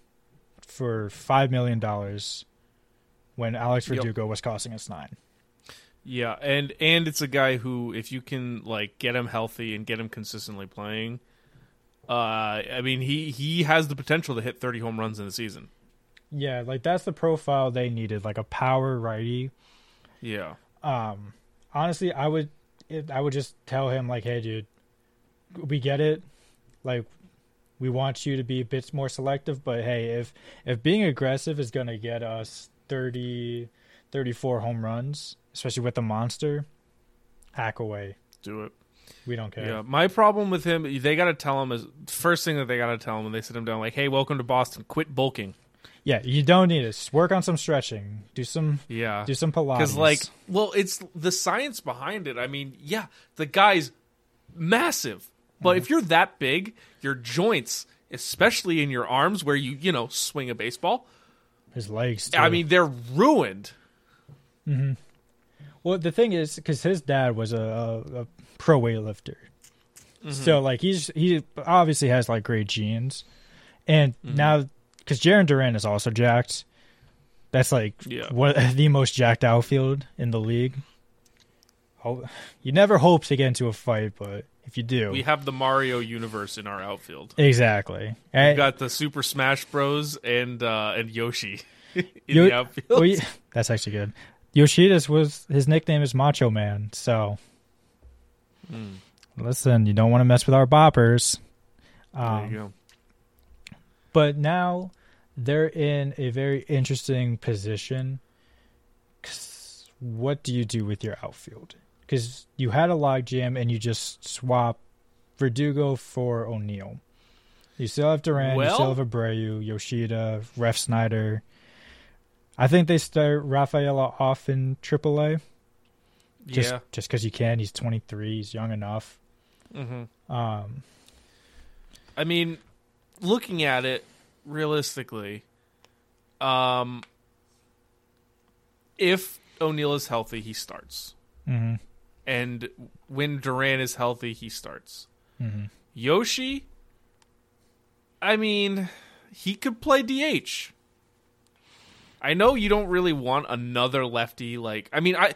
for 5 million dollars when Alex Yep. Verdugo was costing us 9 Yeah, and and it's a guy who, if you can like get him healthy and get him consistently playing, uh, I mean he he has the potential to hit thirty home runs in the season. Yeah, like that's the profile they needed, like a power righty. Yeah, Um, honestly, I would, it, I would just tell him like, hey, dude, we get it. Like, we want you to be a bit more selective, but hey, if if being aggressive is gonna get us 30, 34 home runs, especially with the monster, hack away. do it. We don't care. Yeah, my problem with him, they got to tell him is first thing that they got to tell him when they sit him down, like, hey, welcome to Boston. Quit bulking. Yeah, you don't need it. Work on some stretching. Do some Yeah, do some Pilates. because like, well, it's the science behind it. I mean, yeah, the guy's massive, but if mm-hmm. you're that big, your joints especially in your arms where you you know swing a baseball. His legs. I mean, they're ruined. Mm-hmm. Well, the thing is, because his dad was a, a, a pro weightlifter, mm-hmm. so like he's he obviously has like great genes, and mm-hmm. now because Jarren Duran is also jacked, that's like Yeah. what [laughs] the most jacked outfield in the league. You never hope to get into a fight, but if you do, We have the Mario universe in our outfield. exactly. We And- got the Super Smash Bros. and uh, and Yoshi [laughs] in Yo- the outfield. well, yeah, that's actually good. Yoshida's was his nickname is Macho Man, so Hmm. listen, you don't want to mess with our boppers. there Um, you go. but now they're in a very interesting position. what do you do with your outfield? Because you had a logjam and you just swap Verdugo for O'Neill. You still have Duran, you still have Abreu, Yoshida, Refsnyder. I think they start Rafaela off in AAA just yeah. just because you can. He's 23, he's young enough. hmm Um, I mean, looking at it realistically, um, if O'Neill is healthy, he starts, mhm, and when Duran is healthy, he starts. mhm. Yoshi, I mean, he could play DH. I know you don't really want another lefty. Like, I mean, I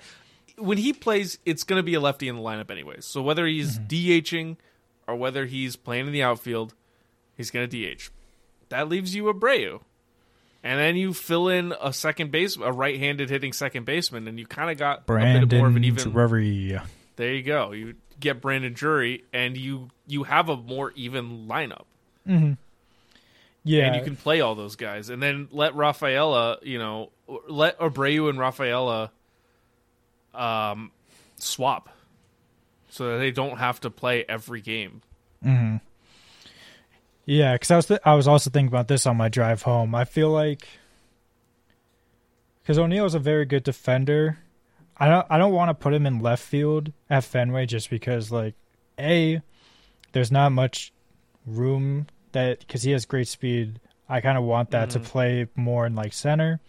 when he plays, it's going to be a lefty in the lineup anyways. So whether he's DHing or whether he's playing in the outfield, he's going to DH. That leaves you Abreu. And then you fill in a second base, a right-handed hitting second baseman, and you kind of got a Brandon bit more of an even. Drury. There you go. You get Brandon Drury, and you you have a more even lineup, Yeah, and you can play all those guys, and then let Rafaela, you know, let Abreu and Rafaela, um, swap, so that they don't have to play every game. Yeah, because I was th- I was also thinking about this on my drive home. I feel like because O'Neill is a very good defender. I don't I don't want to put him in left field at Fenway just because like a there's not much room that because he has great speed. I kind of want that to mm-hmm. play more in like center,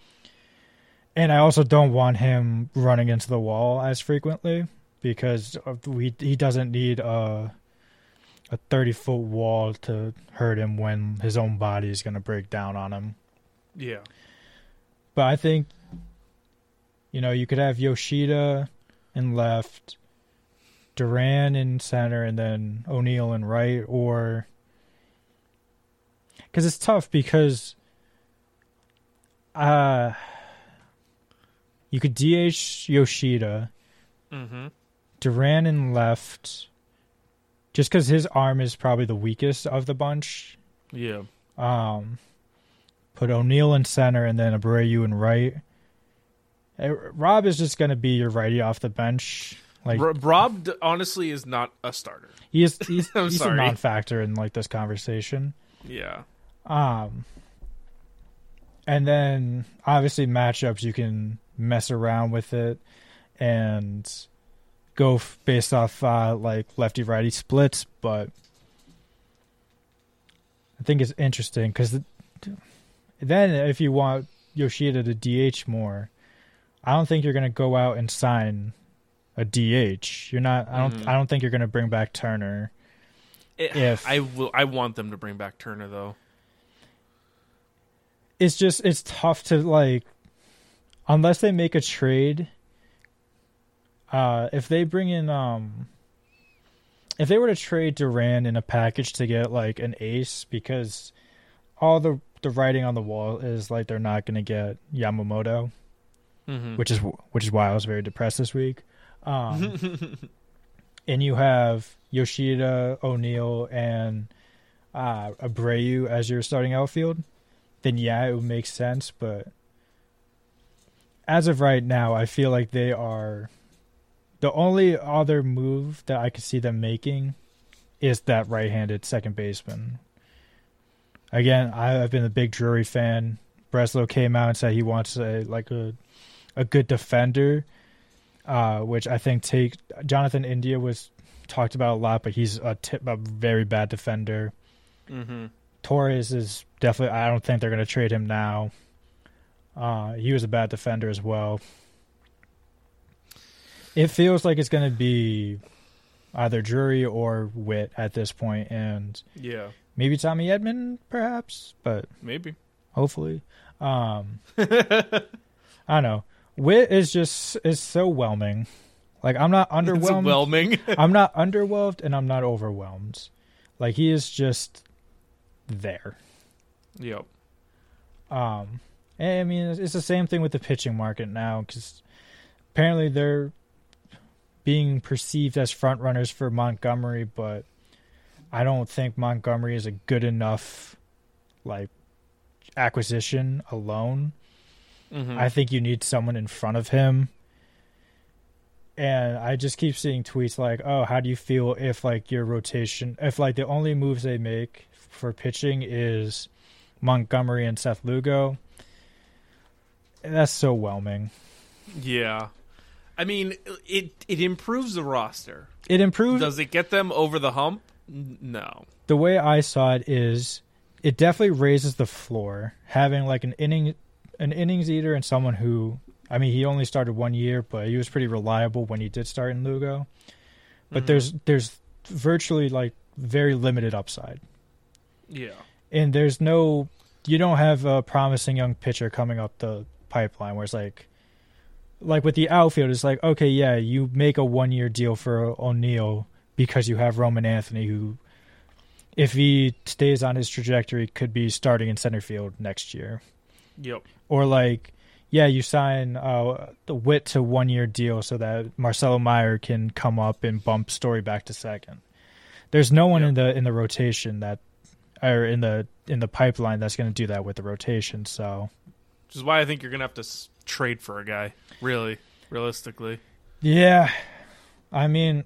and I also don't want him running into the wall as frequently because we he doesn't need a a 30 foot wall to hurt him when his own body is going to break down on him. Yeah, But I think, you know, you could have Yoshida in left, Duran in center, and then O'Neill in right, or. Because it's tough because. Uh, you could DH Yoshida, mm-hmm. Duran in left, just because his arm is probably the weakest of the bunch. yeah. Um, put O'Neill in center and then Abreu in right. Eh, Rob is just going to be your righty off the bench. Like R- Rob honestly is not a starter. he is, he's, [laughs] he's a non-factor in like this conversation. Yeah, Um, and then obviously matchups you can mess around with it and go f- based off uh, like lefty righty splits, but I think it's interesting because then if you want Yoshida to DH more, I don't think you're going to go out and sign a DH. You're not. I don't. Mhm. I don't think you're going to bring back Turner. It- If- I will, I want them to bring back Turner though. it's just it's tough to like unless they make a trade uh if they bring in um if they were to trade Duran in a package to get like an ace because all the the writing on the wall is like they're not going to get Yamamoto Mm-hmm. which is which is why I was very depressed this week um [laughs] and you have Yoshida, O'Neill and uh Abreu as your starting outfield then yeah, it would make sense. But as of right now, I feel like they are the only other move that I could see them making is that right-handed second baseman. Again, I- I've been a big Drury fan. Breslow came out and said he wants a like a a good defender, uh, which I think take Jonathan India was talked about a lot, but he's a, tip, a very bad defender. mm-hmm. Torres is definitely. I don't think they're going to trade him now. Uh, he was a bad defender as well. It feels like it's going to be either Drury or Whit at this point, and Yeah, maybe Tommy Edman, perhaps, but maybe. hopefully. Um, [laughs] I don't know. Whit is just is so whelming. Like I'm not It's underwhelmed. whelming. [laughs] I'm not underwhelmed, and I'm not overwhelmed. Like he is just there. yep. Um, I mean, it's, it's the same thing with the pitching market now because apparently they're being perceived as front runners for Montgomery, but I don't think Montgomery is a good enough like acquisition alone. Mhm. I think you need someone in front of him. And I just keep seeing tweets like, "Oh, how do you feel if like your rotation, if like the only moves they make for pitching is Montgomery and Seth Lugo?" That's so whelming. yeah. I mean, it it improves the roster. It improves Does it get them over the hump? No. the way I saw it is it definitely raises the floor having like an inning an innings eater and someone who I mean he only started one year but he was pretty reliable when he did start in Lugo. But Mhm. there's there's virtually like very limited upside. Yeah. And there's no you don't have a promising young pitcher coming up the pipeline where it's like like with the outfield it's like okay yeah you make a one year deal for O'Neill because you have Roman Anthony who if he stays on his trajectory could be starting in center field next year Yep. or like yeah you sign uh the Whit to one year deal so that Marcelo Meyer can come up and bump Story back to second there's no one Yep. in the in the rotation that or in the in the pipeline that's going to do that with the rotation so Which is why I think you're gonna have to trade for a guy. Really, realistically. Yeah, I mean,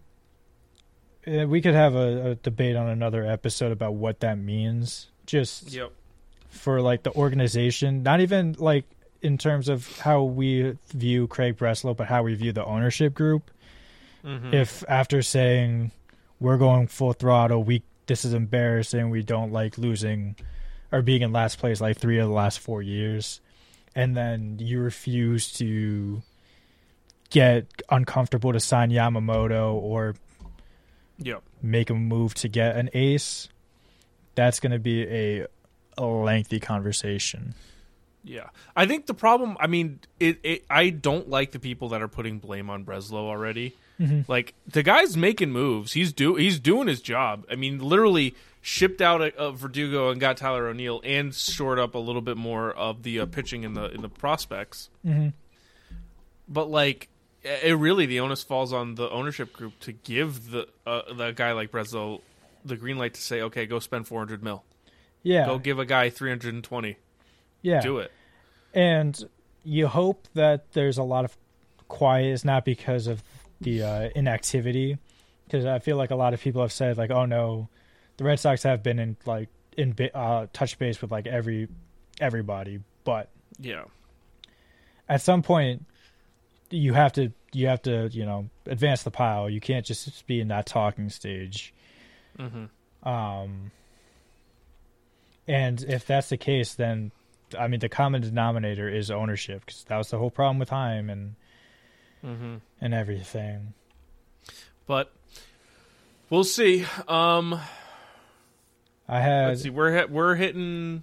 eh, we could have a, a debate on another episode about what that means, just Yep. for like the organization. Not even like in terms of how we view Craig Breslow, but how we view the ownership group. Mhm. If after saying we're going full throttle, we this is embarrassing, we don't like losing or being in last place like three of the last four years, and then you refuse to get uncomfortable to sign Yamamoto or Yep. make a move to get an ace, that's going to be a, a lengthy conversation. Yeah, I think the problem. I mean, it, it. I don't like the people that are putting blame on Breslow already. Like the guy's making moves. He's do. He's doing his job. I mean, literally shipped out a, a Verdugo and got Tyler O'Neill and shored up a little bit more of the uh, pitching in the in the prospects. Mhm. But like, it really the onus falls on the ownership group to give the uh, the guy like Breslow the green light to say, okay, go spend four hundred mil. Yeah, Go give a guy three hundred and twenty. yeah. Do it. And you hope that there's a lot of quiet is not because of the uh, inactivity, because I feel like a lot of people have said like, oh no, the Red Sox have been in like in uh, touch base with like every everybody, but Yeah. at some point you have to you have to you know advance the pile. You can't just be in that talking stage. hmm Um, and if that's the case, then I mean the common denominator is ownership because that was the whole problem with Chaim and hmm and everything. but we'll see. Um, I had let's see. We're hit, we're hitting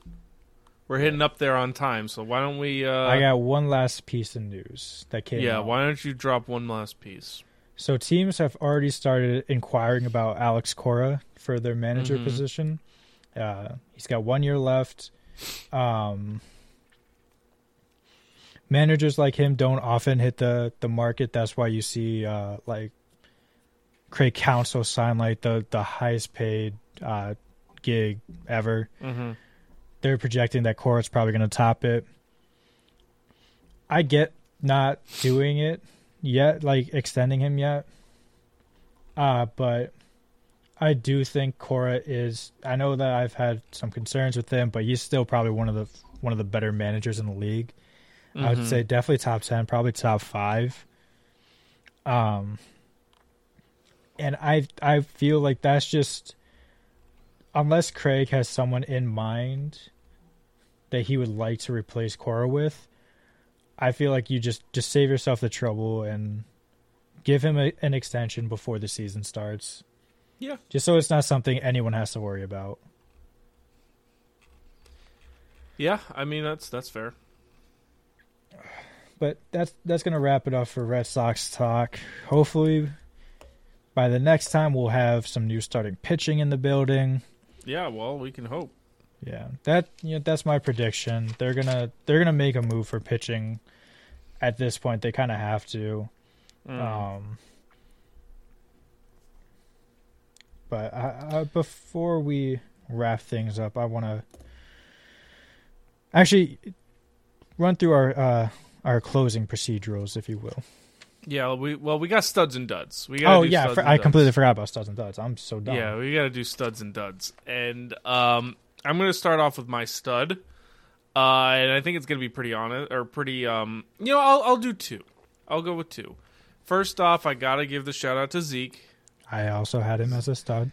we're hitting up there on time. So why don't we? Uh, I got one last piece of news that came. yeah. out. Why don't you drop one last piece? So teams have already started inquiring about Alex Cora for their manager Mhm. position. Uh, he's got one year left. Um, managers like him don't often hit the the market. That's why you see uh, like Craig Counsell sign like the the highest paid uh, gig ever. Mm-hmm. They're projecting that Cora's probably going to top it. I get not doing it yet, like extending him yet. Uh, but I do think Cora is. I know that I've had some concerns with him, but he's still probably one of the one of the better managers in the league. I would say definitely top ten, probably top five. Um, and I I feel like that's just unless Craig has someone in mind that he would like to replace Cora with, I feel like you just just save yourself the trouble and give him a, an extension before the season starts. Yeah. Just so it's not something anyone has to worry about. Yeah, I mean that's that's fair. But that's that's gonna wrap it up for Red Sox talk. Hopefully, by the next time we'll have some new starting pitching in the building. Yeah, well, we can hope. Yeah, that you know, that's my prediction. They're gonna they're gonna make a move for pitching. At this point, they kind of have to. Mm. Um, but I, I, before we wrap things up, I want to actually run through our uh, our closing procedurals, if you will. yeah, we well we got studs and duds. We Oh yeah, for, I completely forgot about studs and duds. I'm so dumb. Yeah, we got to do studs and duds. And um, I'm going to start off with my stud. Uh, and I think it's going to be pretty honest or pretty um, you know, I'll I'll do two. I'll go with two. First off, I got to give the shout out to Zeke. I also had him as a stud.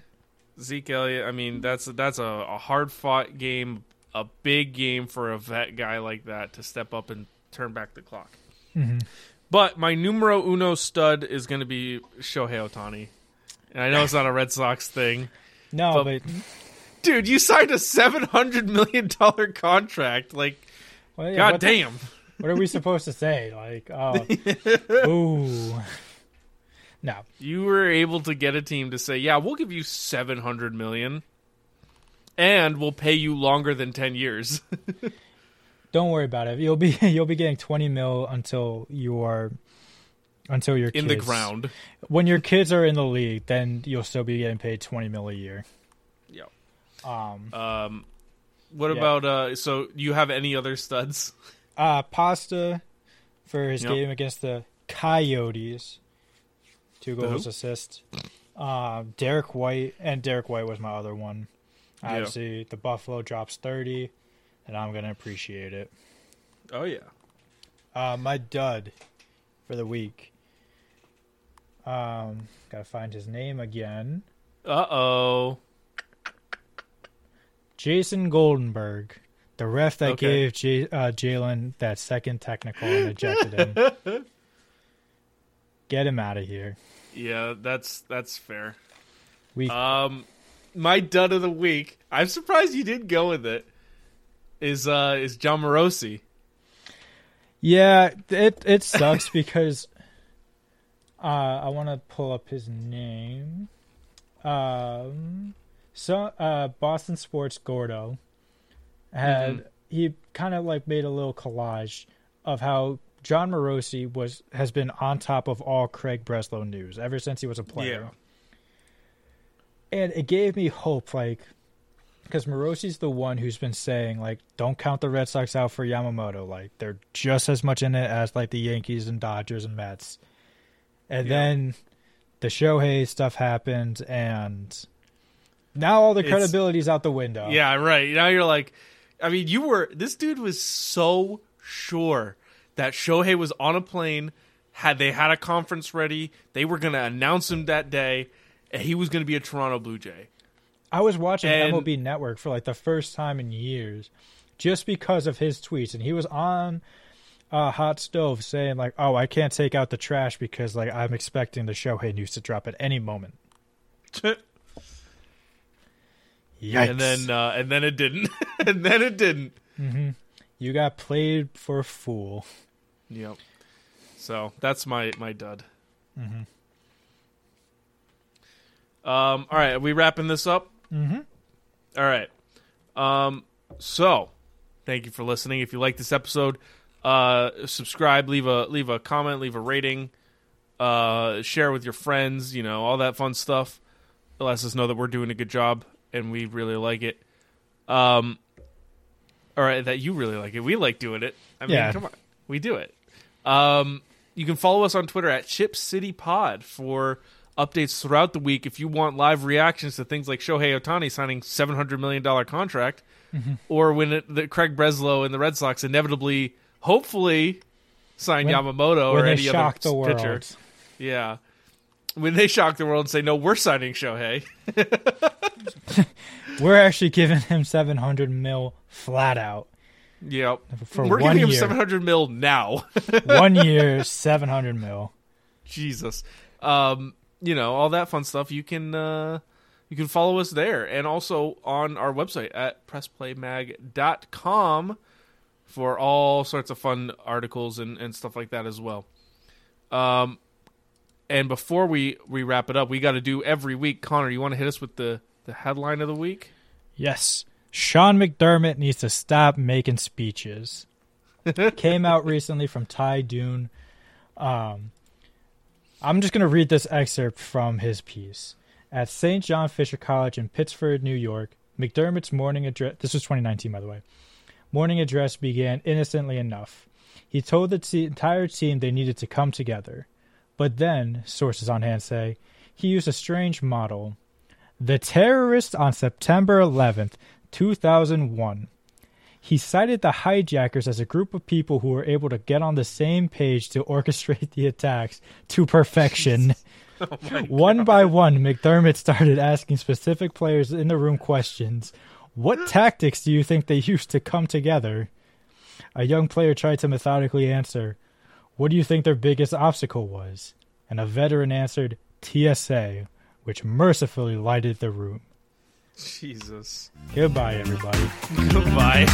Zeke Elliott, I mean, that's that's a, a hard fought game, a big game for a vet guy like that to step up and turn back the clock. Mhm. But my numero uno stud is going to be Shohei Ohtani. And I know it's not a Red Sox thing. No, But- but, Dude, you signed a $700 million contract. Like, well, yeah, god what the- damn. what are we supposed to say? Like, oh, [laughs] ooh, no. You were able to get a team to say, yeah, we'll give you $700 million. And we'll pay you longer than 10 years. [laughs] Don't worry about it. You'll be [laughs] you'll be getting twenty mil until you are until your in the ground. When your kids are in the league, then you'll still be getting paid twenty mil a year. Yep. Um, Um, what Yeah. about uh? So you have any other studs? [laughs] uh, Pasta for his Yep. game against the Coyotes, two goals, assist. Uh, Derrick White and Derrick White was my other one. Yeah. Obviously, the Buffalo drops thirty, and I'm gonna appreciate it. Oh yeah. Uh, my dud for the week. Um, gotta find his name again. Uh oh. Jason Goldenberg, the ref that Okay. gave J- uh, Jaylen that second technical and ejected him. [laughs] Get him out of here. Yeah, that's that's fair. We Um, my dud of the week. I'm surprised you didn't go with it. Is uh is Jon Morosi? yeah, it it sucks [laughs] because uh, I want to pull up his name. Um, so uh, Boston Sports Gordo had Mhm. he kind of like made a little collage of how Jon Morosi was has been on top of all Craig Breslow news ever since he was a player. And it gave me hope, like, because Morosi's the one who's been saying, like, don't count the Red Sox out for Yamamoto. Like, they're just as much in it as, like, the Yankees and Dodgers and Mets. And Yeah. then the Shohei stuff happened, and now all the It's- credibility's out the window. Yeah, right. Now you're like, I mean, you were. This dude was so sure that Shohei was on a plane. Had they had a conference ready, they were going to announce him that day, and he was going to be a Toronto Blue Jay. I was watching And- MLB Network for like the first time in years, just because of his tweets, and he was on uh, Hot Stove saying like, "Oh, I can't take out the trash because like I'm expecting the Shohei news to drop at any moment." [laughs] Yikes! and then uh, and then it didn't, [laughs] and then it didn't. you got played for a fool. Yep. So that's my my dud. Mm-hmm. Um. All right. Are we wrapping this up? Mm-hmm. All right. Um. So, thank you for listening. If you like this episode, uh, subscribe, leave a leave a comment, leave a rating, uh, share with your friends. You know all that fun stuff. It lets us know that we're doing a good job and we really like it. Um. All right, that you really like it. We like doing it. I mean, Yeah. come on, we do it. Um, you can follow us on Twitter at Ship City Pod for updates throughout the week. If you want live reactions to things like Shohei Ohtani signing seven hundred million dollar contract, or when it, the Craig Breslow and the Red Sox inevitably, hopefully, sign When- Yamamoto or any other pitcher. Yeah, when they shock the world and say no, we're signing Shohei. [laughs] We're actually giving him 700 mil flat out. Yep. For We're giving him year. 700 mil now. One year, [laughs] 700 mil. Jesus. Um, you know, all that fun stuff. You can uh you can follow us there and also on our website at pressplaymag.com for all sorts of fun articles and, and stuff like that as well. Um and before we, we wrap it up, we got to do every week. Connor, you want to hit us with the, the headline of the week? Yes. Sean McDermott needs to stop making speeches. [laughs] Came out recently from Ty Dunne. Um, I'm just going to read this excerpt from his piece. At St. John Fisher College in Pittsford, New York, McDermott's morning address, this was 2019, by the way, morning address began innocently enough. He told the entire team they needed to come together. But then, sources on hand say, he used a strange model. The terrorists on September 11th, 2001. He cited the hijackers as a group of people who were able to get on the same page to orchestrate the attacks to perfection. [laughs] Oh [laughs] one by one, McDermott started asking specific players in the room questions. What [gasps] tactics do you think they used to come together? A young player tried to methodically answer, What do you think their biggest obstacle was? And a veteran answered, TSA, which mercifully lighted the room. Jesus. Goodbye, everybody. [laughs] Goodbye.